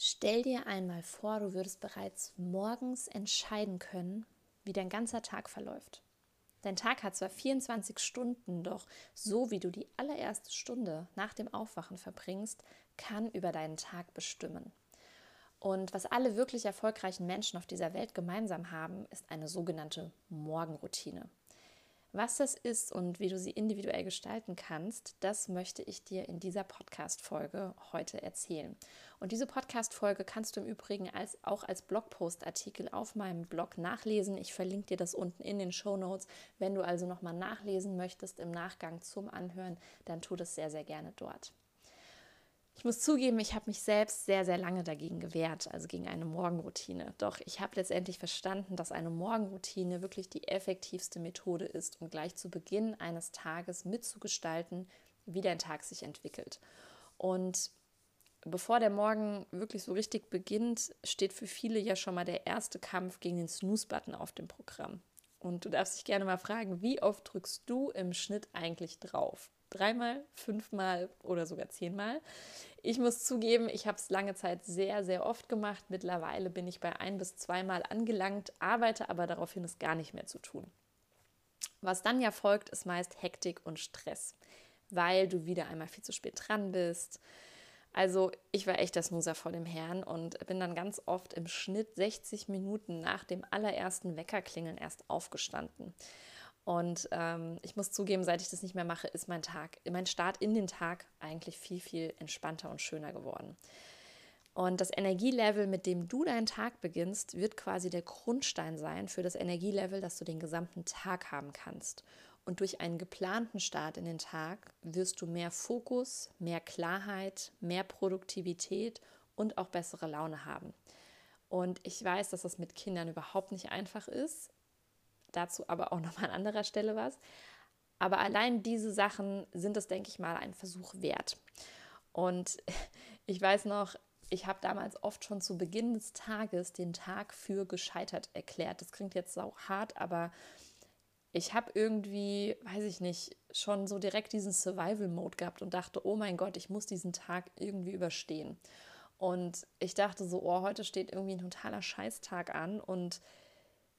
Stell dir einmal vor, du würdest bereits morgens entscheiden können, wie dein ganzer Tag verläuft. Dein Tag hat zwar 24 Stunden, doch so wie du die allererste Stunde nach dem Aufwachen verbringst, kann über deinen Tag bestimmen. Und was alle wirklich erfolgreichen Menschen auf dieser Welt gemeinsam haben, ist eine sogenannte Morgenroutine. Was das ist und wie du sie individuell gestalten kannst, das möchte ich dir in dieser Podcast-Folge heute erzählen. Und diese Podcast-Folge kannst du im Übrigen als, auch als Blogpost-Artikel auf meinem Blog nachlesen. Ich verlinke dir das unten in den Show Notes. Wenn du also nochmal nachlesen möchtest im Nachgang zum Anhören, dann tu das sehr, sehr gerne dort. Ich muss zugeben, ich habe mich selbst sehr, sehr lange dagegen gewehrt, also gegen eine Morgenroutine. Doch ich habe letztendlich verstanden, dass eine Morgenroutine wirklich die effektivste Methode ist, um gleich zu Beginn eines Tages mitzugestalten, wie dein Tag sich entwickelt. Und bevor der Morgen wirklich so richtig beginnt, steht für viele ja schon mal der erste Kampf gegen den Snooze-Button auf dem Programm. Und du darfst dich gerne mal fragen, wie oft drückst du im Schnitt eigentlich drauf? Dreimal, fünfmal oder sogar zehnmal. Ich muss zugeben, ich habe es lange Zeit sehr, sehr oft gemacht. Mittlerweile bin ich bei ein bis zweimal angelangt, arbeite aber darauf hin, es gar nicht mehr zu tun. Was dann ja folgt, ist meist Hektik und Stress, weil du wieder einmal viel zu spät dran bist. Also ich war echt das Muser vor dem Herrn und bin dann ganz oft im Schnitt 60 Minuten nach dem allerersten Weckerklingeln erst aufgestanden. Und ähm, ich muss zugeben, seit ich das nicht mehr mache, ist mein Tag, mein Start in den Tag eigentlich viel, viel entspannter und schöner geworden. Und das Energielevel, mit dem du deinen Tag beginnst, wird quasi der Grundstein sein für das Energielevel, das du den gesamten Tag haben kannst. Und durch einen geplanten Start in den Tag wirst du mehr Fokus, mehr Klarheit, mehr Produktivität und auch bessere Laune haben. Und ich weiß, dass das mit Kindern überhaupt nicht einfach ist dazu aber auch nochmal an anderer Stelle was. Aber allein diese Sachen sind es, denke ich mal, ein Versuch wert. Und ich weiß noch, ich habe damals oft schon zu Beginn des Tages den Tag für gescheitert erklärt. Das klingt jetzt sau hart, aber ich habe irgendwie, weiß ich nicht, schon so direkt diesen Survival-Mode gehabt und dachte, oh mein Gott, ich muss diesen Tag irgendwie überstehen. Und ich dachte so, oh, heute steht irgendwie ein totaler Scheißtag an und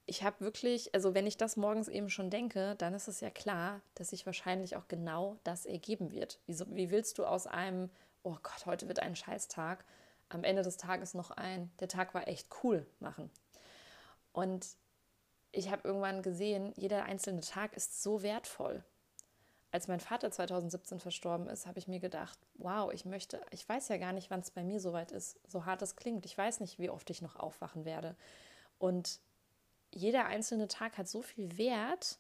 ich habe wirklich, also wenn ich das morgens eben schon denke, dann ist es ja klar, dass sich wahrscheinlich auch genau das ergeben wird. Wie, wie willst du aus einem, oh Gott, heute wird ein Scheißtag, am Ende des Tages noch ein, der Tag war echt cool machen? Und ich habe irgendwann gesehen, jeder einzelne Tag ist so wertvoll. Als mein Vater 2017 verstorben ist, habe ich mir gedacht, wow, ich möchte, ich weiß ja gar nicht, wann es bei mir soweit ist, so hart es klingt. Ich weiß nicht, wie oft ich noch aufwachen werde. Und jeder einzelne Tag hat so viel Wert.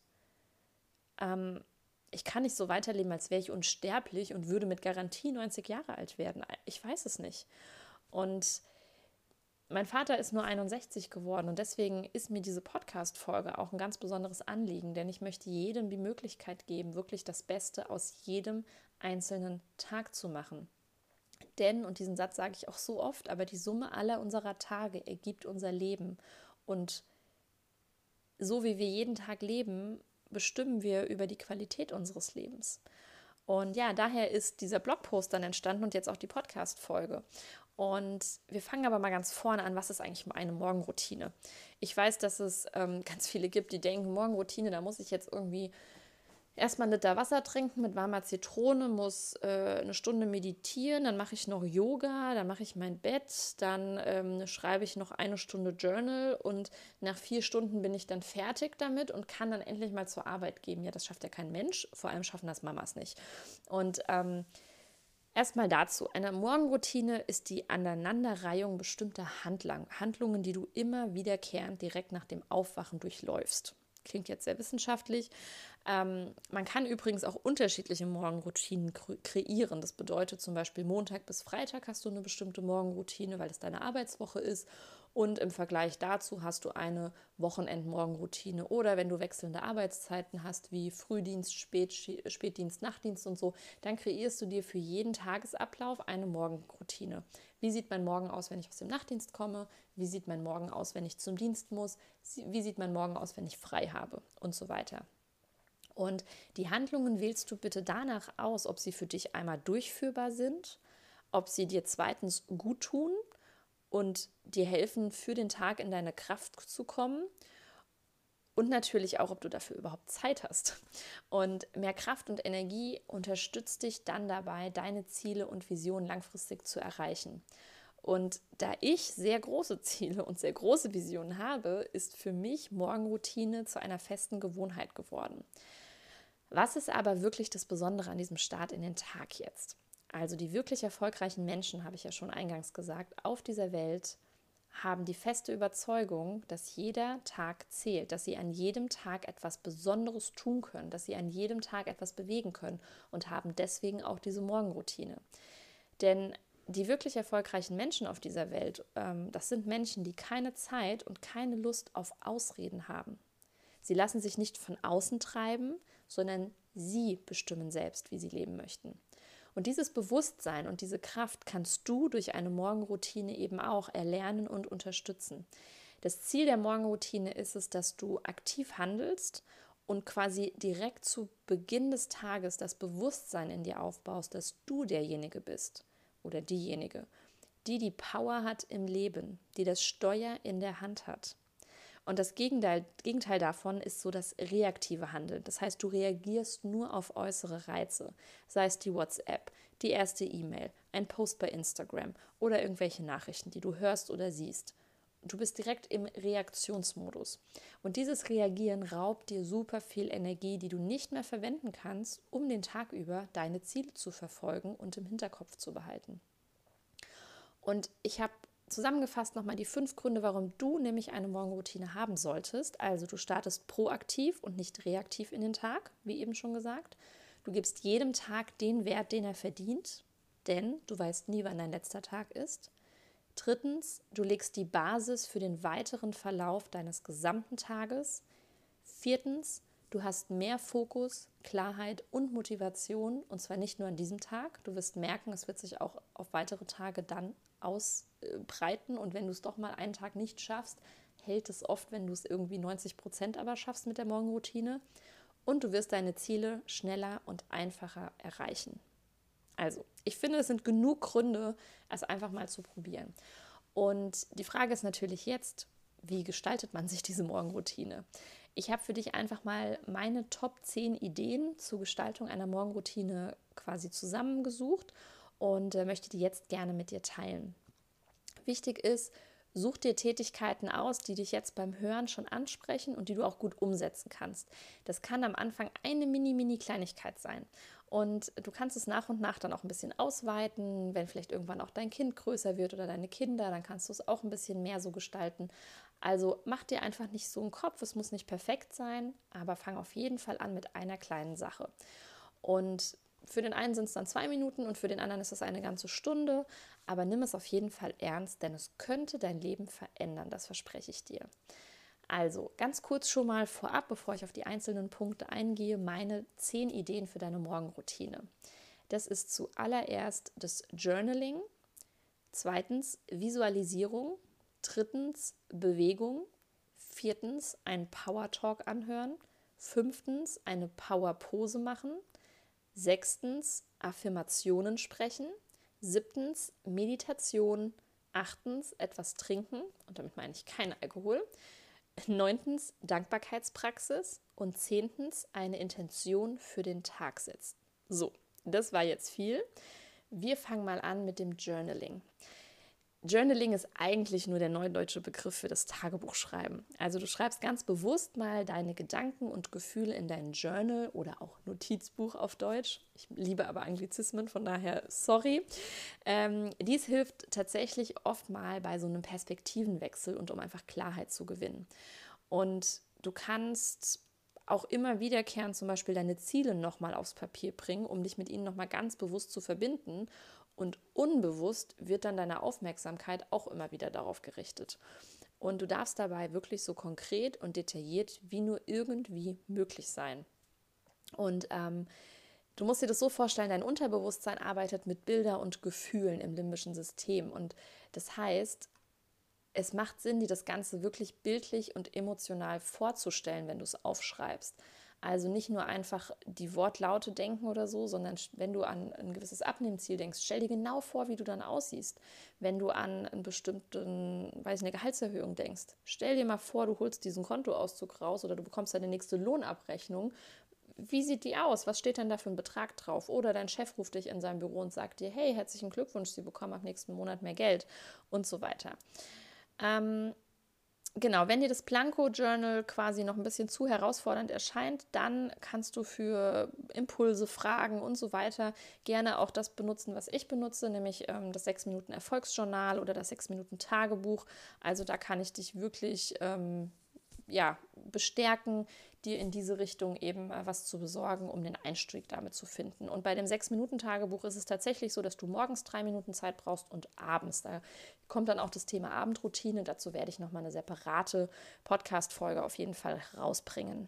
Ähm, ich kann nicht so weiterleben, als wäre ich unsterblich und würde mit Garantie 90 Jahre alt werden. Ich weiß es nicht. Und mein Vater ist nur 61 geworden und deswegen ist mir diese Podcast-Folge auch ein ganz besonderes Anliegen, denn ich möchte jedem die Möglichkeit geben, wirklich das Beste aus jedem einzelnen Tag zu machen. Denn, und diesen Satz sage ich auch so oft, aber die Summe aller unserer Tage ergibt unser Leben. Und so wie wir jeden Tag leben, bestimmen wir über die Qualität unseres Lebens. Und ja, daher ist dieser Blogpost dann entstanden und jetzt auch die Podcast-Folge. Und wir fangen aber mal ganz vorne an, was ist eigentlich eine Morgenroutine? Ich weiß, dass es ähm, ganz viele gibt, die denken, Morgenroutine, da muss ich jetzt irgendwie erstmal einen Liter Wasser trinken mit warmer Zitrone, muss äh, eine Stunde meditieren, dann mache ich noch Yoga, dann mache ich mein Bett, dann ähm, schreibe ich noch eine Stunde Journal und nach vier Stunden bin ich dann fertig damit und kann dann endlich mal zur Arbeit gehen. Ja, das schafft ja kein Mensch, vor allem schaffen das Mamas nicht. Und ähm, Erstmal dazu. Eine Morgenroutine ist die Aneinanderreihung bestimmter Handlungen, Handlungen, die du immer wiederkehrend direkt nach dem Aufwachen durchläufst. Klingt jetzt sehr wissenschaftlich. Ähm, man kann übrigens auch unterschiedliche Morgenroutinen kreieren. Das bedeutet zum Beispiel Montag bis Freitag hast du eine bestimmte Morgenroutine, weil es deine Arbeitswoche ist. Und im Vergleich dazu hast du eine Wochenendmorgenroutine. Oder wenn du wechselnde Arbeitszeiten hast, wie Frühdienst, Spät, Spätdienst, Nachtdienst und so, dann kreierst du dir für jeden Tagesablauf eine Morgenroutine. Wie sieht mein Morgen aus, wenn ich aus dem Nachtdienst komme? Wie sieht mein Morgen aus, wenn ich zum Dienst muss? Wie sieht mein Morgen aus, wenn ich frei habe? Und so weiter. Und die Handlungen wählst du bitte danach aus, ob sie für dich einmal durchführbar sind, ob sie dir zweitens gut tun und dir helfen, für den Tag in deine Kraft zu kommen. Und natürlich auch, ob du dafür überhaupt Zeit hast. Und mehr Kraft und Energie unterstützt dich dann dabei, deine Ziele und Visionen langfristig zu erreichen. Und da ich sehr große Ziele und sehr große Visionen habe, ist für mich Morgenroutine zu einer festen Gewohnheit geworden. Was ist aber wirklich das Besondere an diesem Start in den Tag jetzt? Also die wirklich erfolgreichen Menschen, habe ich ja schon eingangs gesagt, auf dieser Welt haben die feste Überzeugung, dass jeder Tag zählt, dass sie an jedem Tag etwas Besonderes tun können, dass sie an jedem Tag etwas bewegen können und haben deswegen auch diese Morgenroutine. Denn die wirklich erfolgreichen Menschen auf dieser Welt, ähm, das sind Menschen, die keine Zeit und keine Lust auf Ausreden haben. Sie lassen sich nicht von außen treiben, sondern sie bestimmen selbst, wie sie leben möchten. Und dieses Bewusstsein und diese Kraft kannst du durch eine Morgenroutine eben auch erlernen und unterstützen. Das Ziel der Morgenroutine ist es, dass du aktiv handelst und quasi direkt zu Beginn des Tages das Bewusstsein in dir aufbaust, dass du derjenige bist oder diejenige, die die Power hat im Leben, die das Steuer in der Hand hat. Und das Gegenteil, Gegenteil davon ist so das reaktive Handeln. Das heißt, du reagierst nur auf äußere Reize, sei es die WhatsApp, die erste E-Mail, ein Post bei Instagram oder irgendwelche Nachrichten, die du hörst oder siehst. Du bist direkt im Reaktionsmodus. Und dieses Reagieren raubt dir super viel Energie, die du nicht mehr verwenden kannst, um den Tag über deine Ziele zu verfolgen und im Hinterkopf zu behalten. Und ich habe zusammengefasst nochmal die fünf Gründe, warum du nämlich eine Morgenroutine haben solltest. Also du startest proaktiv und nicht reaktiv in den Tag, wie eben schon gesagt. Du gibst jedem Tag den Wert, den er verdient, denn du weißt nie, wann dein letzter Tag ist. Drittens, du legst die Basis für den weiteren Verlauf deines gesamten Tages. Viertens, du hast mehr Fokus, Klarheit und Motivation und zwar nicht nur an diesem Tag. Du wirst merken, es wird sich auch auf weitere Tage dann ausbreiten und wenn du es doch mal einen Tag nicht schaffst, hält es oft, wenn du es irgendwie 90 Prozent aber schaffst mit der Morgenroutine und du wirst deine Ziele schneller und einfacher erreichen. Also, ich finde, es sind genug Gründe, es einfach mal zu probieren. Und die Frage ist natürlich jetzt, wie gestaltet man sich diese Morgenroutine? Ich habe für dich einfach mal meine Top 10 Ideen zur Gestaltung einer Morgenroutine quasi zusammengesucht und äh, möchte die jetzt gerne mit dir teilen. Wichtig ist, Such dir Tätigkeiten aus, die dich jetzt beim Hören schon ansprechen und die du auch gut umsetzen kannst. Das kann am Anfang eine mini, mini Kleinigkeit sein. Und du kannst es nach und nach dann auch ein bisschen ausweiten. Wenn vielleicht irgendwann auch dein Kind größer wird oder deine Kinder, dann kannst du es auch ein bisschen mehr so gestalten. Also mach dir einfach nicht so einen Kopf. Es muss nicht perfekt sein, aber fang auf jeden Fall an mit einer kleinen Sache. Und für den einen sind es dann zwei Minuten und für den anderen ist es eine ganze Stunde. Aber nimm es auf jeden Fall ernst, denn es könnte dein Leben verändern, das verspreche ich dir. Also ganz kurz schon mal vorab, bevor ich auf die einzelnen Punkte eingehe, meine zehn Ideen für deine Morgenroutine. Das ist zuallererst das Journaling, zweitens Visualisierung, drittens Bewegung, viertens ein Power Talk anhören, fünftens eine Power Pose machen, Sechstens Affirmationen sprechen. Siebtens Meditation. Achtens etwas trinken. Und damit meine ich kein Alkohol. Neuntens Dankbarkeitspraxis. Und zehntens eine Intention für den Tag setzen. So, das war jetzt viel. Wir fangen mal an mit dem Journaling. Journaling ist eigentlich nur der neudeutsche Begriff für das Tagebuchschreiben. Also du schreibst ganz bewusst mal deine Gedanken und Gefühle in dein Journal oder auch Notizbuch auf Deutsch. Ich liebe aber Anglizismen, von daher sorry. Ähm, dies hilft tatsächlich oft mal bei so einem Perspektivenwechsel und um einfach Klarheit zu gewinnen. Und du kannst auch immer wiederkehrend zum Beispiel deine Ziele nochmal aufs Papier bringen, um dich mit ihnen nochmal ganz bewusst zu verbinden und unbewusst wird dann deine Aufmerksamkeit auch immer wieder darauf gerichtet. Und du darfst dabei wirklich so konkret und detailliert wie nur irgendwie möglich sein. Und ähm, du musst dir das so vorstellen, dein Unterbewusstsein arbeitet mit Bilder und Gefühlen im limbischen System. Und das heißt, es macht Sinn, dir das Ganze wirklich bildlich und emotional vorzustellen, wenn du es aufschreibst. Also nicht nur einfach die Wortlaute denken oder so, sondern wenn du an ein gewisses Abnehmziel denkst, stell dir genau vor, wie du dann aussiehst. Wenn du an einen bestimmten, weiß ich, eine Gehaltserhöhung denkst, stell dir mal vor, du holst diesen Kontoauszug raus oder du bekommst deine nächste Lohnabrechnung. Wie sieht die aus? Was steht denn da für ein Betrag drauf? Oder dein Chef ruft dich in sein Büro und sagt dir, hey, herzlichen Glückwunsch, Sie bekommen ab nächsten Monat mehr Geld und so weiter. Ähm, genau, wenn dir das Planko-Journal quasi noch ein bisschen zu herausfordernd erscheint, dann kannst du für Impulse, Fragen und so weiter gerne auch das benutzen, was ich benutze, nämlich ähm, das 6-Minuten-Erfolgsjournal oder das 6-Minuten-Tagebuch. Also da kann ich dich wirklich ähm, ja, bestärken, dir in diese Richtung eben äh, was zu besorgen, um den Einstieg damit zu finden. Und bei dem 6-Minuten-Tagebuch ist es tatsächlich so, dass du morgens drei Minuten Zeit brauchst und abends. Da kommt dann auch das Thema Abendroutine. Dazu werde ich nochmal eine separate Podcast-Folge auf jeden Fall rausbringen.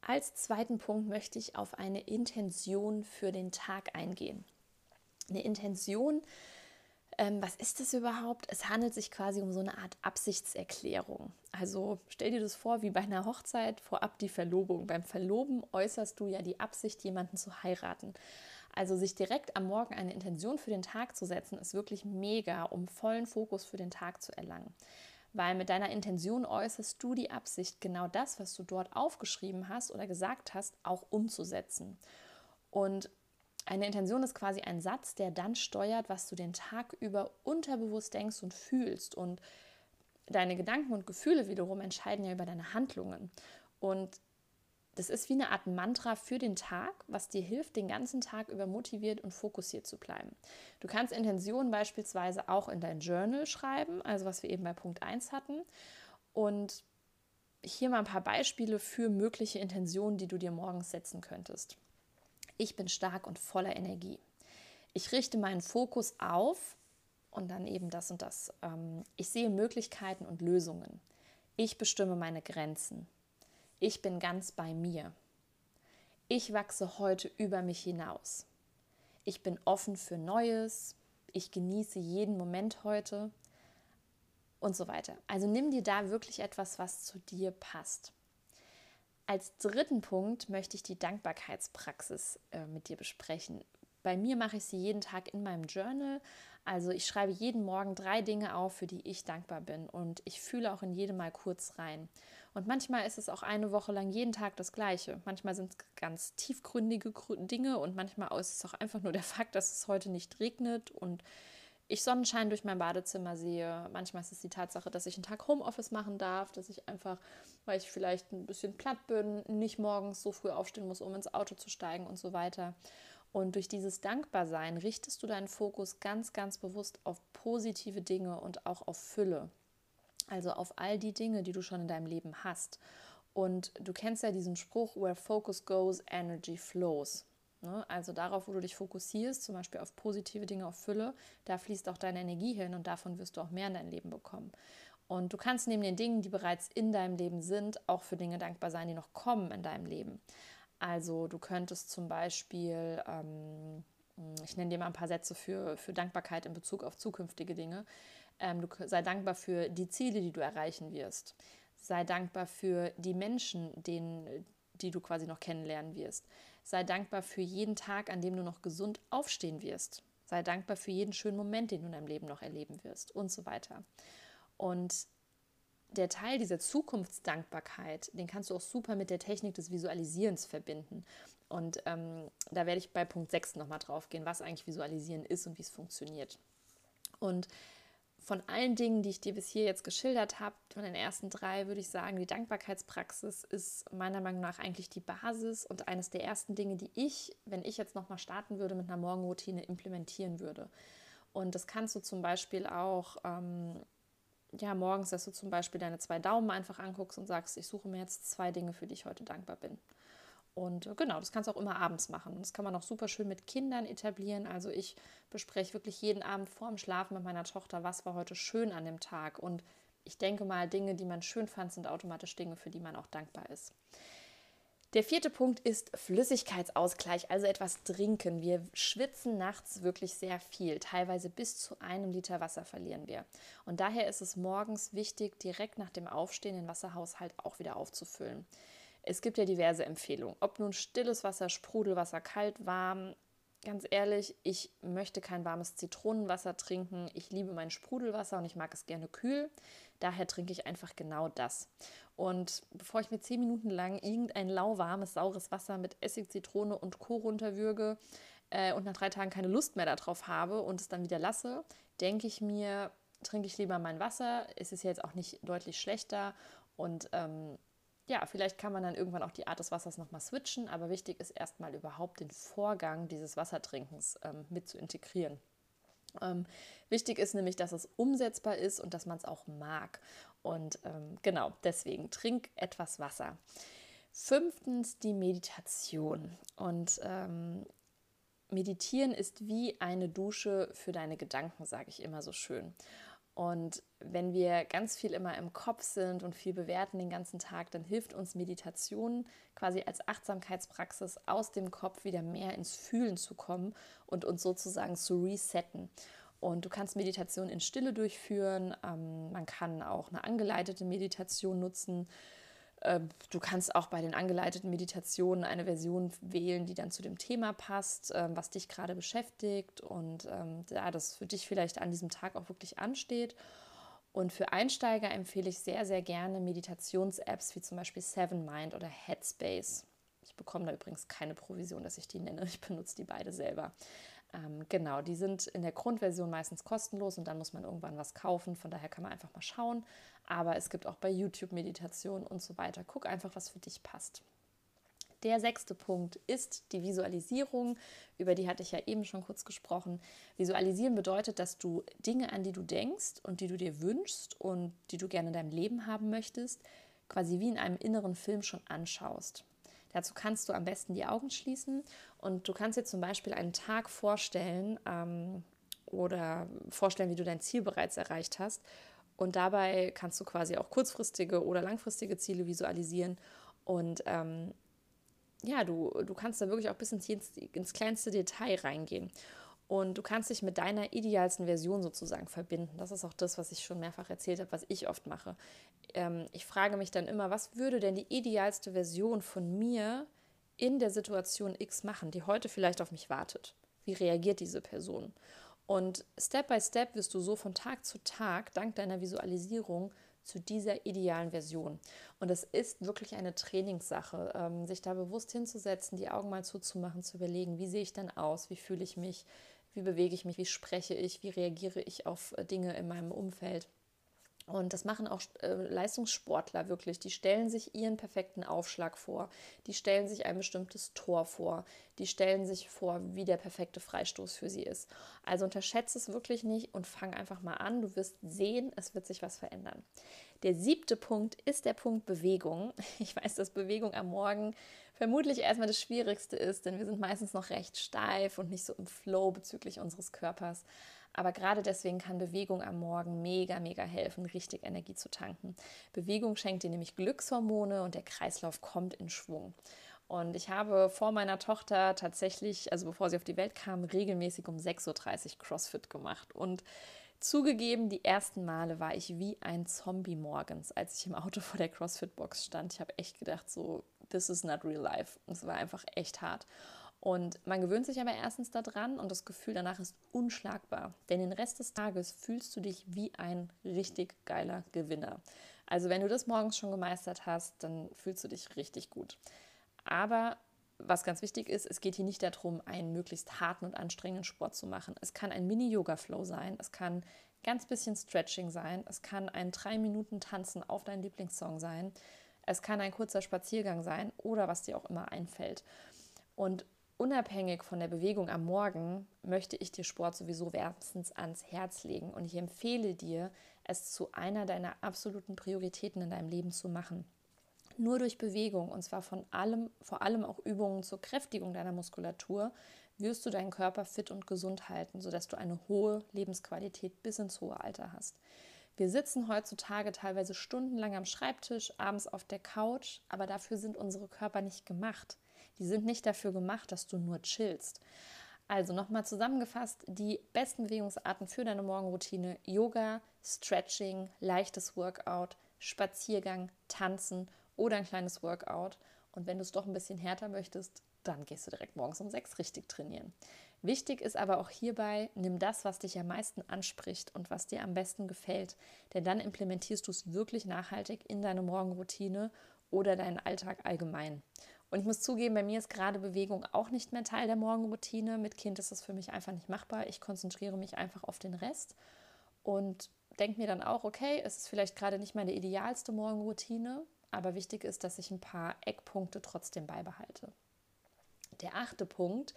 Als zweiten Punkt möchte ich auf eine Intention für den Tag eingehen. Eine Intention ähm, was ist das überhaupt? Es handelt sich quasi um so eine Art Absichtserklärung. Also stell dir das vor, wie bei einer Hochzeit vorab die Verlobung. Beim Verloben äußerst du ja die Absicht, jemanden zu heiraten. Also sich direkt am Morgen eine Intention für den Tag zu setzen, ist wirklich mega, um vollen Fokus für den Tag zu erlangen. Weil mit deiner Intention äußerst du die Absicht, genau das, was du dort aufgeschrieben hast oder gesagt hast, auch umzusetzen. Und eine Intention ist quasi ein Satz, der dann steuert, was du den Tag über unterbewusst denkst und fühlst. Und deine Gedanken und Gefühle wiederum entscheiden ja über deine Handlungen. Und das ist wie eine Art Mantra für den Tag, was dir hilft, den ganzen Tag über motiviert und fokussiert zu bleiben. Du kannst Intentionen beispielsweise auch in dein Journal schreiben, also was wir eben bei Punkt 1 hatten. Und hier mal ein paar Beispiele für mögliche Intentionen, die du dir morgens setzen könntest. Ich bin stark und voller Energie. Ich richte meinen Fokus auf und dann eben das und das. Ähm, ich sehe Möglichkeiten und Lösungen. Ich bestimme meine Grenzen. Ich bin ganz bei mir. Ich wachse heute über mich hinaus. Ich bin offen für Neues. Ich genieße jeden Moment heute und so weiter. Also nimm dir da wirklich etwas, was zu dir passt. Als dritten Punkt möchte ich die Dankbarkeitspraxis äh, mit dir besprechen. Bei mir mache ich sie jeden Tag in meinem Journal. Also ich schreibe jeden Morgen drei Dinge auf, für die ich dankbar bin. Und ich fühle auch in jedem Mal kurz rein. Und manchmal ist es auch eine Woche lang jeden Tag das Gleiche. Manchmal sind es ganz tiefgründige Dinge und manchmal ist es auch einfach nur der Fakt, dass es heute nicht regnet und ich Sonnenschein durch mein Badezimmer sehe. Manchmal ist es die Tatsache, dass ich einen Tag Homeoffice machen darf, dass ich einfach, weil ich vielleicht ein bisschen platt bin, nicht morgens so früh aufstehen muss, um ins Auto zu steigen und so weiter. Und durch dieses Dankbarsein richtest du deinen Fokus ganz, ganz bewusst auf positive Dinge und auch auf Fülle. Also auf all die Dinge, die du schon in deinem Leben hast. Und du kennst ja diesen Spruch, where focus goes, energy flows. Ne? Also darauf, wo du dich fokussierst, zum Beispiel auf positive Dinge, auf Fülle, da fließt auch deine Energie hin und davon wirst du auch mehr in dein Leben bekommen. Und du kannst neben den Dingen, die bereits in deinem Leben sind, auch für Dinge dankbar sein, die noch kommen in deinem Leben. Also du könntest zum Beispiel, ähm, ich nenne dir mal ein paar Sätze für, für Dankbarkeit in Bezug auf zukünftige Dinge. Ähm, du sei dankbar für die Ziele, die du erreichen wirst. Sei dankbar für die Menschen, denen, die du quasi noch kennenlernen wirst. Sei dankbar für jeden Tag, an dem du noch gesund aufstehen wirst. Sei dankbar für jeden schönen Moment, den du in deinem Leben noch erleben wirst und so weiter. Und der Teil dieser Zukunftsdankbarkeit, den kannst du auch super mit der Technik des Visualisierens verbinden. Und ähm, da werde ich bei Punkt 6 nochmal drauf gehen, was eigentlich Visualisieren ist und wie es funktioniert. Und von allen Dingen, die ich dir bis hier jetzt geschildert habe, von den ersten drei, würde ich sagen, die Dankbarkeitspraxis ist meiner Meinung nach eigentlich die Basis und eines der ersten Dinge, die ich, wenn ich jetzt nochmal starten würde, mit einer Morgenroutine implementieren würde. Und das kannst du zum Beispiel auch, ähm, ja, morgens, dass du zum Beispiel deine zwei Daumen einfach anguckst und sagst, ich suche mir jetzt zwei Dinge, für die ich heute dankbar bin. Und äh, genau, das kannst du auch immer abends machen. Das kann man auch super schön mit Kindern etablieren. Also ich bespreche wirklich jeden Abend vorm Schlafen mit meiner Tochter, was war heute schön an dem Tag. Und ich denke mal, Dinge, die man schön fand, sind automatisch Dinge, für die man auch dankbar ist. Der vierte Punkt ist Flüssigkeitsausgleich, also etwas trinken. Wir schwitzen nachts wirklich sehr viel, teilweise bis zu einem Liter Wasser verlieren wir. Und daher ist es morgens wichtig, direkt nach dem Aufstehen den Wasserhaushalt auch wieder aufzufüllen. Es gibt ja diverse Empfehlungen, ob nun stilles Wasser, Sprudelwasser, kalt, warm. Ganz ehrlich, ich möchte kein warmes Zitronenwasser trinken. Ich liebe mein Sprudelwasser und ich mag es gerne kühl. Daher trinke ich einfach genau das. Und bevor ich mir zehn Minuten lang irgendein lauwarmes, saures Wasser mit Essig, Zitrone und Co. runterwürge äh, und nach drei Tagen keine Lust mehr darauf habe und es dann wieder lasse, denke ich mir, trinke ich lieber mein Wasser. Es ist jetzt auch nicht deutlich schlechter und ähm, ja, vielleicht kann man dann irgendwann auch die Art des Wassers nochmal switchen, aber wichtig ist erstmal überhaupt den Vorgang dieses Wassertrinkens ähm, mit zu integrieren. Ähm, wichtig ist nämlich, dass es umsetzbar ist und dass man es auch mag. Und ähm, genau, deswegen trink etwas Wasser. Fünftens die Meditation. Und ähm, Meditieren ist wie eine Dusche für deine Gedanken, sage ich immer so schön. Und wenn wir ganz viel immer im Kopf sind und viel bewerten den ganzen Tag, dann hilft uns Meditation quasi als Achtsamkeitspraxis aus dem Kopf wieder mehr ins Fühlen zu kommen und uns sozusagen zu resetten. Und du kannst Meditation in Stille durchführen. Ähm, man kann auch eine angeleitete Meditation nutzen. Äh, du kannst auch bei den angeleiteten Meditationen eine Version wählen, die dann zu dem Thema passt, äh, was dich gerade beschäftigt und ähm, ja, das für dich vielleicht an diesem Tag auch wirklich ansteht. Und für Einsteiger empfehle ich sehr, sehr gerne Meditations-Apps wie zum Beispiel Seven Mind oder Headspace. Ich bekomme da übrigens keine Provision, dass ich die nenne. Ich benutze die beide selber. Ähm, genau, die sind in der Grundversion meistens kostenlos und dann muss man irgendwann was kaufen. Von daher kann man einfach mal schauen. Aber es gibt auch bei YouTube Meditation und so weiter. Guck einfach, was für dich passt. Der sechste Punkt ist die Visualisierung. Über die hatte ich ja eben schon kurz gesprochen. Visualisieren bedeutet, dass du Dinge, an die du denkst und die du dir wünschst und die du gerne in deinem Leben haben möchtest, quasi wie in einem inneren Film schon anschaust. Dazu kannst du am besten die Augen schließen und du kannst dir zum Beispiel einen Tag vorstellen ähm, oder vorstellen, wie du dein Ziel bereits erreicht hast. Und dabei kannst du quasi auch kurzfristige oder langfristige Ziele visualisieren. Und ähm, ja, du, du kannst da wirklich auch bis ins, ins kleinste Detail reingehen. Und du kannst dich mit deiner idealsten Version sozusagen verbinden. Das ist auch das, was ich schon mehrfach erzählt habe, was ich oft mache. Ähm, ich frage mich dann immer, was würde denn die idealste Version von mir in der Situation X machen, die heute vielleicht auf mich wartet? Wie reagiert diese Person? Und Step by Step wirst du so von Tag zu Tag, dank deiner Visualisierung, zu dieser idealen Version. Und es ist wirklich eine Trainingssache, ähm, sich da bewusst hinzusetzen, die Augen mal zuzumachen, zu überlegen, wie sehe ich denn aus, wie fühle ich mich, wie bewege ich mich, wie spreche ich, wie reagiere ich auf äh, Dinge in meinem Umfeld. Und das machen auch äh, Leistungssportler wirklich. Die stellen sich ihren perfekten Aufschlag vor. Die stellen sich ein bestimmtes Tor vor. Die stellen sich vor, wie der perfekte Freistoß für sie ist. Also unterschätze es wirklich nicht und fang einfach mal an. Du wirst sehen, es wird sich was verändern. Der siebte Punkt ist der Punkt Bewegung. Ich weiß, dass Bewegung am Morgen vermutlich erstmal das Schwierigste ist, denn wir sind meistens noch recht steif und nicht so im Flow bezüglich unseres Körpers. Aber gerade deswegen kann Bewegung am Morgen mega, mega helfen, richtig Energie zu tanken. Bewegung schenkt dir nämlich Glückshormone und der Kreislauf kommt in Schwung. Und ich habe vor meiner Tochter tatsächlich, also bevor sie auf die Welt kam, regelmäßig um 6.30 Uhr CrossFit gemacht. Und Zugegeben, die ersten Male war ich wie ein Zombie morgens, als ich im Auto vor der CrossFit-Box stand. Ich habe echt gedacht, so, this is not real life. Und es war einfach echt hart. Und man gewöhnt sich aber erstens daran und das Gefühl danach ist unschlagbar. Denn den Rest des Tages fühlst du dich wie ein richtig geiler Gewinner. Also wenn du das morgens schon gemeistert hast, dann fühlst du dich richtig gut. Aber was ganz wichtig ist, es geht hier nicht darum, einen möglichst harten und anstrengenden Sport zu machen. Es kann ein Mini-Yoga-Flow sein, es kann ganz bisschen Stretching sein, es kann ein drei Minuten Tanzen auf deinen Lieblingssong sein, es kann ein kurzer Spaziergang sein oder was dir auch immer einfällt. Und unabhängig von der Bewegung am Morgen möchte ich dir Sport sowieso wärmstens ans Herz legen und ich empfehle dir, es zu einer deiner absoluten Prioritäten in deinem Leben zu machen. Nur durch Bewegung und zwar von allem, vor allem auch Übungen zur Kräftigung deiner Muskulatur, wirst du deinen Körper fit und gesund halten, sodass du eine hohe Lebensqualität bis ins hohe Alter hast. Wir sitzen heutzutage teilweise stundenlang am Schreibtisch, abends auf der Couch, aber dafür sind unsere Körper nicht gemacht. Die sind nicht dafür gemacht, dass du nur chillst. Also nochmal zusammengefasst, die besten Bewegungsarten für deine Morgenroutine: Yoga, Stretching, leichtes Workout, Spaziergang, Tanzen oder ein kleines Workout. Und wenn du es doch ein bisschen härter möchtest, dann gehst du direkt morgens um sechs richtig trainieren. Wichtig ist aber auch hierbei, nimm das, was dich am meisten anspricht und was dir am besten gefällt, denn dann implementierst du es wirklich nachhaltig in deine Morgenroutine oder deinen Alltag allgemein. Und ich muss zugeben, bei mir ist gerade Bewegung auch nicht mehr Teil der Morgenroutine. Mit Kind ist das für mich einfach nicht machbar. Ich konzentriere mich einfach auf den Rest und denke mir dann auch, okay, es ist vielleicht gerade nicht meine idealste Morgenroutine, aber wichtig ist, dass ich ein paar Eckpunkte trotzdem beibehalte. Der achte Punkt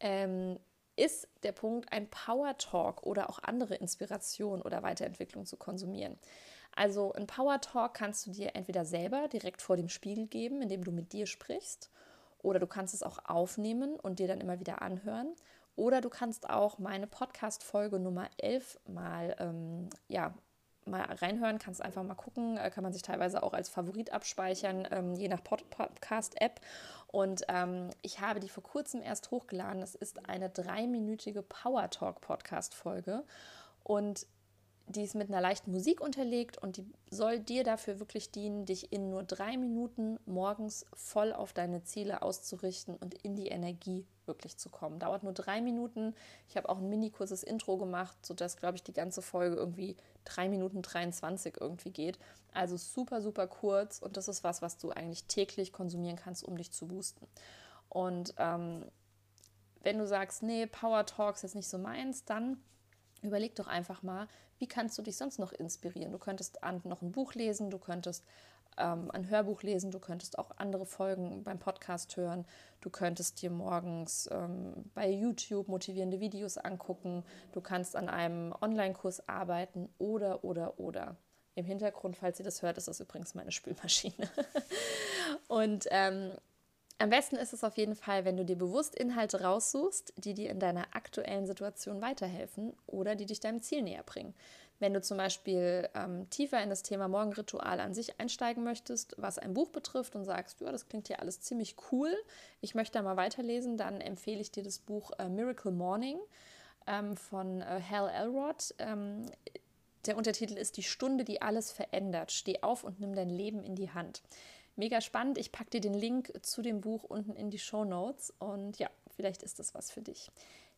ähm, ist der Punkt, ein Power Talk oder auch andere Inspiration oder Weiterentwicklung zu konsumieren. Also ein Power Talk kannst du dir entweder selber direkt vor dem Spiegel geben, indem du mit dir sprichst, oder du kannst es auch aufnehmen und dir dann immer wieder anhören. Oder du kannst auch meine Podcast-Folge Nummer 11 mal ähm, ja, mal reinhören, kannst einfach mal gucken, äh, kann man sich teilweise auch als Favorit abspeichern, ähm, je nach Podcast-App. Und ähm, ich habe die vor kurzem erst hochgeladen. Das ist eine dreiminütige Power Talk Podcast-Folge. Und die ist mit einer leichten Musik unterlegt und die soll dir dafür wirklich dienen, dich in nur drei Minuten morgens voll auf deine Ziele auszurichten und in die Energie wirklich zu kommen. Dauert nur drei Minuten. Ich habe auch ein mini kurzes Intro gemacht, sodass, glaube ich, die ganze Folge irgendwie drei Minuten 23 irgendwie geht. Also super, super kurz und das ist was, was du eigentlich täglich konsumieren kannst, um dich zu boosten. Und ähm, wenn du sagst, nee, Power Talks ist nicht so meins, dann überleg doch einfach mal, wie kannst du dich sonst noch inspirieren? Du könntest noch ein Buch lesen, du könntest ähm, ein Hörbuch lesen, du könntest auch andere Folgen beim Podcast hören, du könntest dir morgens ähm, bei YouTube motivierende Videos angucken, du kannst an einem Online-Kurs arbeiten oder, oder, oder. Im Hintergrund, falls ihr das hört, ist das übrigens meine Spülmaschine. Und ähm, am besten ist es auf jeden Fall, wenn du dir bewusst Inhalte raussuchst, die dir in deiner aktuellen Situation weiterhelfen oder die dich deinem Ziel näher bringen. Wenn du zum Beispiel ähm, tiefer in das Thema Morgenritual an sich einsteigen möchtest, was ein Buch betrifft und sagst, ja, das klingt ja alles ziemlich cool, ich möchte da mal weiterlesen, dann empfehle ich dir das Buch äh, Miracle Morning ähm, von äh, Hal Elrod. Ähm, der Untertitel ist Die Stunde, die alles verändert. Steh auf und nimm dein Leben in die Hand. Mega spannend. Ich packe dir den Link zu dem Buch unten in die Show Notes und ja, vielleicht ist das was für dich.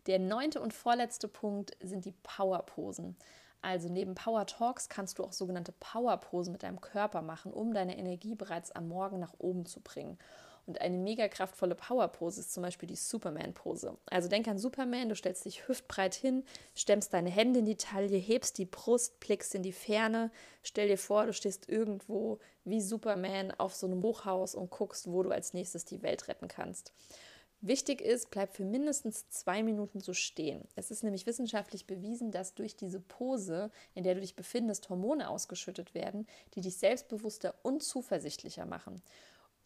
Der neunte und vorletzte Punkt sind die Powerposen. Also neben Power Talks kannst du auch sogenannte Powerposen mit deinem Körper machen, um deine Energie bereits am Morgen nach oben zu bringen. Und eine mega kraftvolle Powerpose ist zum Beispiel die Superman-Pose. Also denk an Superman, du stellst dich hüftbreit hin, stemmst deine Hände in die Taille, hebst die Brust, blickst in die Ferne. Stell dir vor, du stehst irgendwo wie Superman auf so einem Hochhaus und guckst, wo du als nächstes die Welt retten kannst. Wichtig ist, bleib für mindestens zwei Minuten so stehen. Es ist nämlich wissenschaftlich bewiesen, dass durch diese Pose, in der du dich befindest, Hormone ausgeschüttet werden, die dich selbstbewusster und zuversichtlicher machen.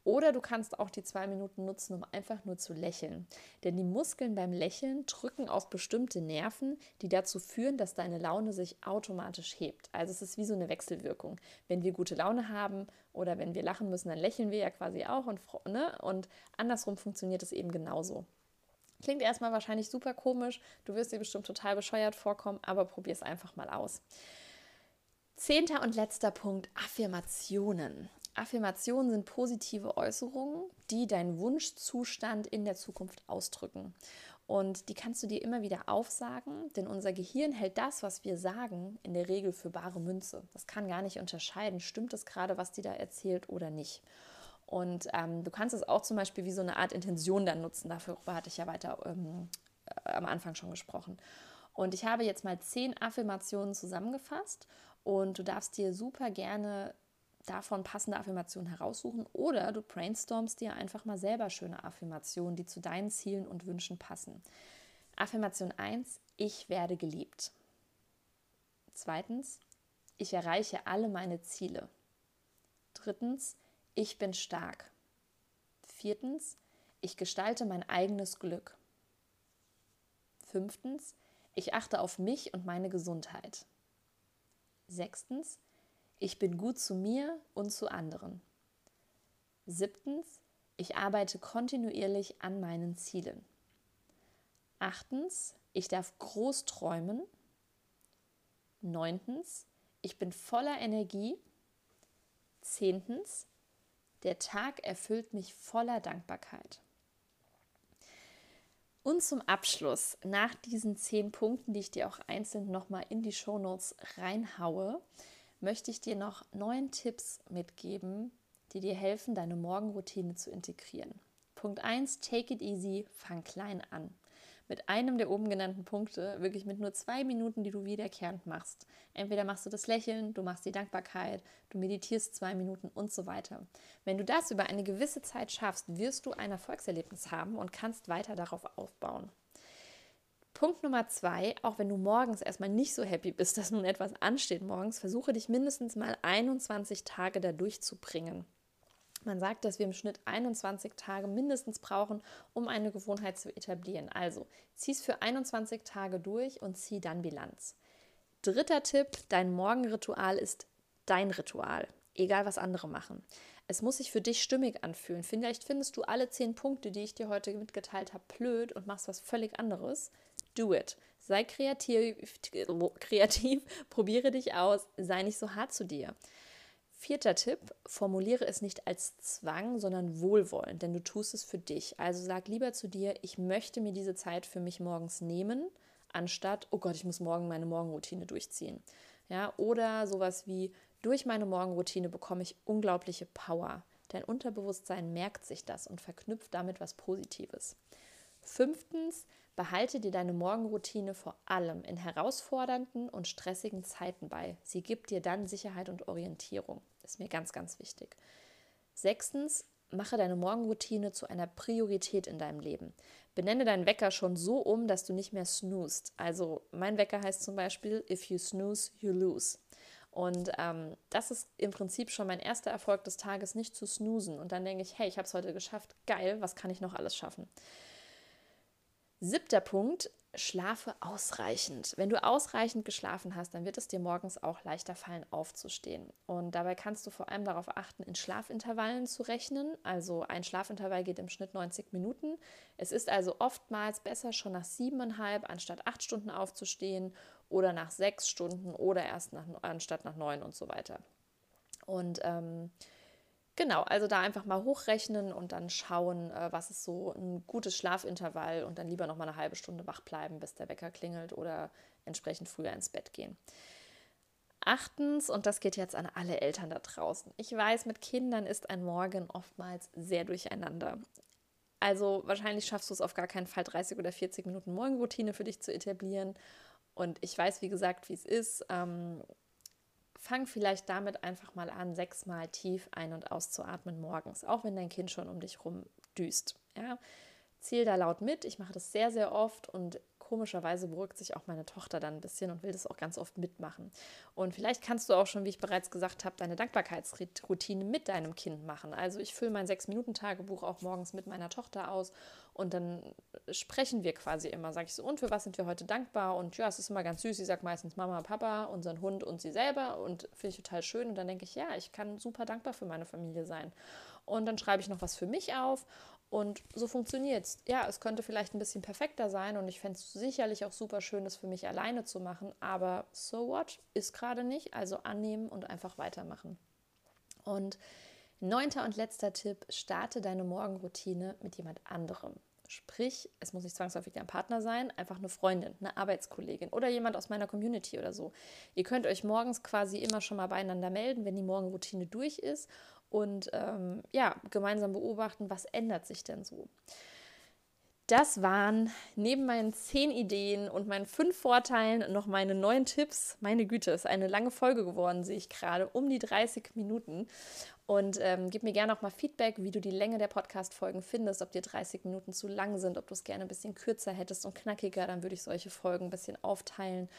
Oder du kannst auch die zwei Minuten nutzen, um einfach nur zu lächeln. Denn die Muskeln beim Lächeln drücken auf bestimmte Nerven, die dazu führen, dass deine Laune sich automatisch hebt. Also es ist wie so eine Wechselwirkung. Wenn wir gute Laune haben oder wenn wir lachen müssen, dann lächeln wir ja quasi auch. Und, ne? und andersrum funktioniert es eben genauso. Klingt erstmal wahrscheinlich super komisch, du wirst dir bestimmt total bescheuert vorkommen, aber probier es einfach mal aus. Zehnter und letzter Punkt, Affirmationen. Affirmationen sind positive Äußerungen, die deinen Wunschzustand in der Zukunft ausdrücken. Und die kannst du dir immer wieder aufsagen, denn unser Gehirn hält das, was wir sagen, in der Regel für bare Münze. Das kann gar nicht unterscheiden, stimmt es gerade, was die da erzählt oder nicht. Und ähm, du kannst es auch zum Beispiel wie so eine Art Intention dann nutzen. Dafür hatte ich ja weiter ähm, äh, am Anfang schon gesprochen. Und ich habe jetzt mal zehn Affirmationen zusammengefasst und du darfst dir super gerne davon passende Affirmationen heraussuchen oder du brainstormst dir einfach mal selber schöne Affirmationen, die zu deinen Zielen und Wünschen passen. Affirmation 1, ich werde geliebt. Zweitens, ich erreiche alle meine Ziele. Drittens, ich bin stark. Viertens, ich gestalte mein eigenes Glück. Fünftens, ich achte auf mich und meine Gesundheit. Sechstens, ich bin gut zu mir und zu anderen. Siebtens, ich arbeite kontinuierlich an meinen Zielen. Achtens, ich darf groß träumen. Neuntens, ich bin voller Energie. Zehntens, der Tag erfüllt mich voller Dankbarkeit. Und zum Abschluss, nach diesen zehn Punkten, die ich dir auch einzeln nochmal in die Shownotes reinhaue, möchte ich dir noch neun Tipps mitgeben, die dir helfen, deine Morgenroutine zu integrieren. Punkt 1, take it easy, fang klein an mit einem der oben genannten Punkte, wirklich mit nur zwei Minuten, die du wiederkehrend machst. Entweder machst du das Lächeln, du machst die Dankbarkeit, du meditierst zwei Minuten und so weiter. Wenn du das über eine gewisse Zeit schaffst, wirst du ein Erfolgserlebnis haben und kannst weiter darauf aufbauen. Punkt Nummer zwei, auch wenn du morgens erstmal nicht so happy bist, dass nun etwas ansteht morgens, versuche dich mindestens mal 21 Tage da durchzubringen. Man sagt, dass wir im Schnitt 21 Tage mindestens brauchen, um eine Gewohnheit zu etablieren. Also zieh es für 21 Tage durch und zieh dann Bilanz. Dritter Tipp, dein Morgenritual ist dein Ritual, egal was andere machen. Es muss sich für dich stimmig anfühlen. Vielleicht findest du alle zehn Punkte, die ich dir heute mitgeteilt habe, blöd und machst was völlig anderes. Do it. Sei kreativ, kreativ, probiere dich aus, sei nicht so hart zu dir. Vierter Tipp, formuliere es nicht als Zwang, sondern wohlwollend, denn du tust es für dich. Also sag lieber zu dir, ich möchte mir diese Zeit für mich morgens nehmen, anstatt, oh Gott, ich muss morgen meine Morgenroutine durchziehen. Ja, oder sowas wie, durch meine Morgenroutine bekomme ich unglaubliche Power. Dein Unterbewusstsein merkt sich das und verknüpft damit was Positives. Fünftens, behalte dir deine Morgenroutine vor allem in herausfordernden und stressigen Zeiten bei. Sie gibt dir dann Sicherheit und Orientierung. Ist mir ganz, ganz wichtig. Sechstens, mache deine Morgenroutine zu einer Priorität in deinem Leben. Benenne deinen Wecker schon so um, dass du nicht mehr snoost. Also mein Wecker heißt zum Beispiel, if you snooze, you lose. Und ähm, das ist im Prinzip schon mein erster Erfolg des Tages, nicht zu snoosen. Und dann denke ich, hey, ich habe es heute geschafft, geil, was kann ich noch alles schaffen? Siebter Punkt, schlafe ausreichend. Wenn du ausreichend geschlafen hast, dann wird es dir morgens auch leichter fallen, aufzustehen. Und dabei kannst du vor allem darauf achten, in Schlafintervallen zu rechnen. Also ein Schlafintervall geht im Schnitt 90 Minuten. Es ist also oftmals besser, schon nach siebeneinhalb anstatt acht Stunden aufzustehen oder nach sechs Stunden oder erst nach, anstatt nach neun und so weiter. Und ähm, Genau, also da einfach mal hochrechnen und dann schauen, äh, was ist so ein gutes Schlafintervall und dann lieber noch mal eine halbe Stunde wach bleiben, bis der Wecker klingelt oder entsprechend früher ins Bett gehen. Achtens, und das geht jetzt an alle Eltern da draußen. Ich weiß, mit Kindern ist ein Morgen oftmals sehr durcheinander. Also wahrscheinlich schaffst du es auf gar keinen Fall, 30 oder 40 Minuten Morgenroutine für dich zu etablieren. Und ich weiß, wie gesagt, wie es ist. Ähm, fang vielleicht damit einfach mal an, sechsmal tief ein- und auszuatmen morgens, auch wenn dein Kind schon um dich rum düst. Ja? Zähl da laut mit. Ich mache das sehr, sehr oft und komischerweise beruhigt sich auch meine Tochter dann ein bisschen und will das auch ganz oft mitmachen. Und vielleicht kannst du auch schon, wie ich bereits gesagt habe, deine Dankbarkeitsroutine mit deinem Kind machen. Also ich fülle mein Sechs-Minuten-Tagebuch auch morgens mit meiner Tochter aus und dann sprechen wir quasi immer. Sage ich so, und für was sind wir heute dankbar? Und ja, es ist immer ganz süß. Sie sagt meistens Mama, Papa, unseren Hund und sie selber. Und finde ich total schön. Und dann denke ich, ja, ich kann super dankbar für meine Familie sein. Und dann schreibe ich noch was für mich auf und so funktioniert es. Ja, es könnte vielleicht ein bisschen perfekter sein und ich fände es sicherlich auch super schön, das für mich alleine zu machen. Aber so what? Ist gerade nicht. Also annehmen und einfach weitermachen. Und neunter und letzter Tipp: starte deine Morgenroutine mit jemand anderem. Sprich, es muss nicht zwangsläufig dein Partner sein, einfach eine Freundin, eine Arbeitskollegin oder jemand aus meiner Community oder so. Ihr könnt euch morgens quasi immer schon mal beieinander melden, wenn die Morgenroutine durch ist und ähm, ja, gemeinsam beobachten, was ändert sich denn so. Das waren neben meinen zehn Ideen und meinen fünf Vorteilen noch meine neuen Tipps. Meine Güte, ist eine lange Folge geworden, sehe ich gerade, um die 30 Minuten. Und ähm, gib mir gerne auch mal Feedback, wie du die Länge der Podcast-Folgen findest, ob dir 30 Minuten zu lang sind, ob du es gerne ein bisschen kürzer hättest und knackiger, dann würde ich solche Folgen ein bisschen aufteilen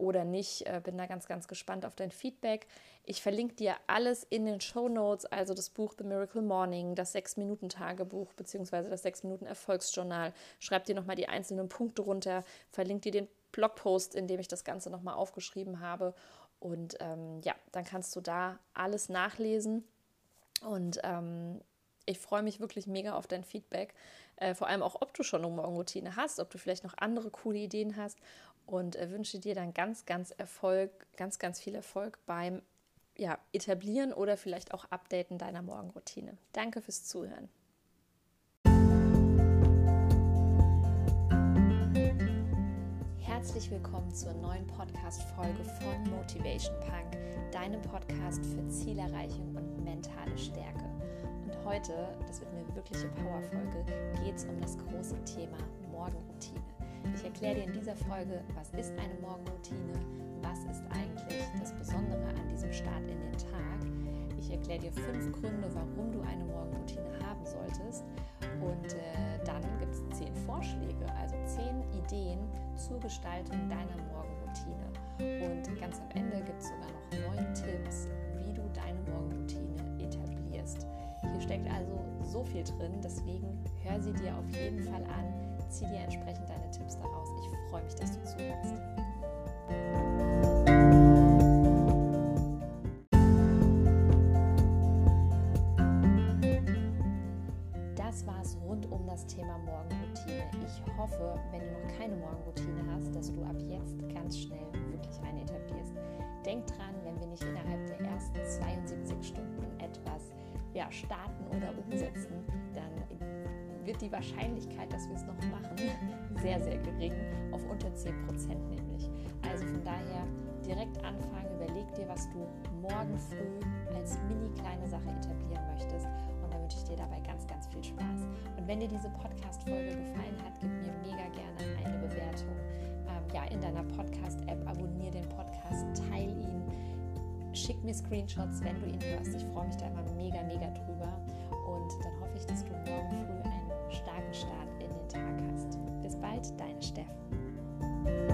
oder nicht. Äh, bin da ganz, ganz gespannt auf dein Feedback. Ich verlinke dir alles in den Show Notes, also das Buch The Miracle Morning, das 6-Minuten-Tagebuch bzw. das 6-Minuten-Erfolgsjournal. Schreib dir nochmal die einzelnen Punkte runter, verlinke dir den Blogpost, in dem ich das Ganze nochmal aufgeschrieben habe. Und ähm, ja, dann kannst du da alles nachlesen. Und ähm, ich freue mich wirklich mega auf dein Feedback. Äh, vor allem auch, ob du schon eine Morgenroutine hast, ob du vielleicht noch andere coole Ideen hast. Und äh, wünsche dir dann ganz, ganz Erfolg, ganz, ganz viel Erfolg beim ja, Etablieren oder vielleicht auch Updaten deiner Morgenroutine. Danke fürs Zuhören. Herzlich willkommen zur neuen Podcast-Folge von Motivation Punk, deinem Podcast für Zielerreichung und mentale Stärke. Und heute, das wird eine wirkliche Powerfolge, geht es um das große Thema Morgenroutine. Ich erkläre dir in dieser Folge, was ist eine Morgenroutine, was ist eigentlich das Besondere an diesem Start in den Tag. Ich erkläre dir fünf Gründe, warum du eine Morgenroutine haben solltest. Und äh, dann gibt es zehn Vorschläge, also zehn Ideen zur Gestaltung deiner Morgenroutine. Und ganz am Ende gibt es sogar noch neun Tipps, wie du deine Morgenroutine etablierst. Hier steckt also so viel drin, deswegen hör sie dir auf jeden Fall an, zieh dir entsprechend deine Tipps daraus. Ich freue mich, dass du zuhörst. Das war es rund um das Thema Morgenroutine. Ich hoffe, wenn du noch keine Morgenroutine hast, dass du ab jetzt ganz schnell wirklich eine etablierst. Denk dran, wenn wir nicht innerhalb der ersten 72 Stunden etwas ja, starten oder umsetzen, wird die Wahrscheinlichkeit, dass wir es noch machen, sehr, sehr gering, auf unter 10% nämlich. Also von daher direkt anfangen, überleg dir, was du morgen früh als mini kleine Sache etablieren möchtest und dann wünsche ich dir dabei ganz, ganz viel Spaß. Und wenn dir diese Podcast-Folge gefallen hat, gib mir mega gerne eine Bewertung. Ähm, ja, in deiner Podcast-App, abonniere den Podcast, teile ihn, schick mir Screenshots, wenn du ihn hörst. Ich freue mich da immer mega, mega drüber. Und dann hoffe ich, dass du morgen früh Start in den Tag hast. Bis bald, deine Steffen.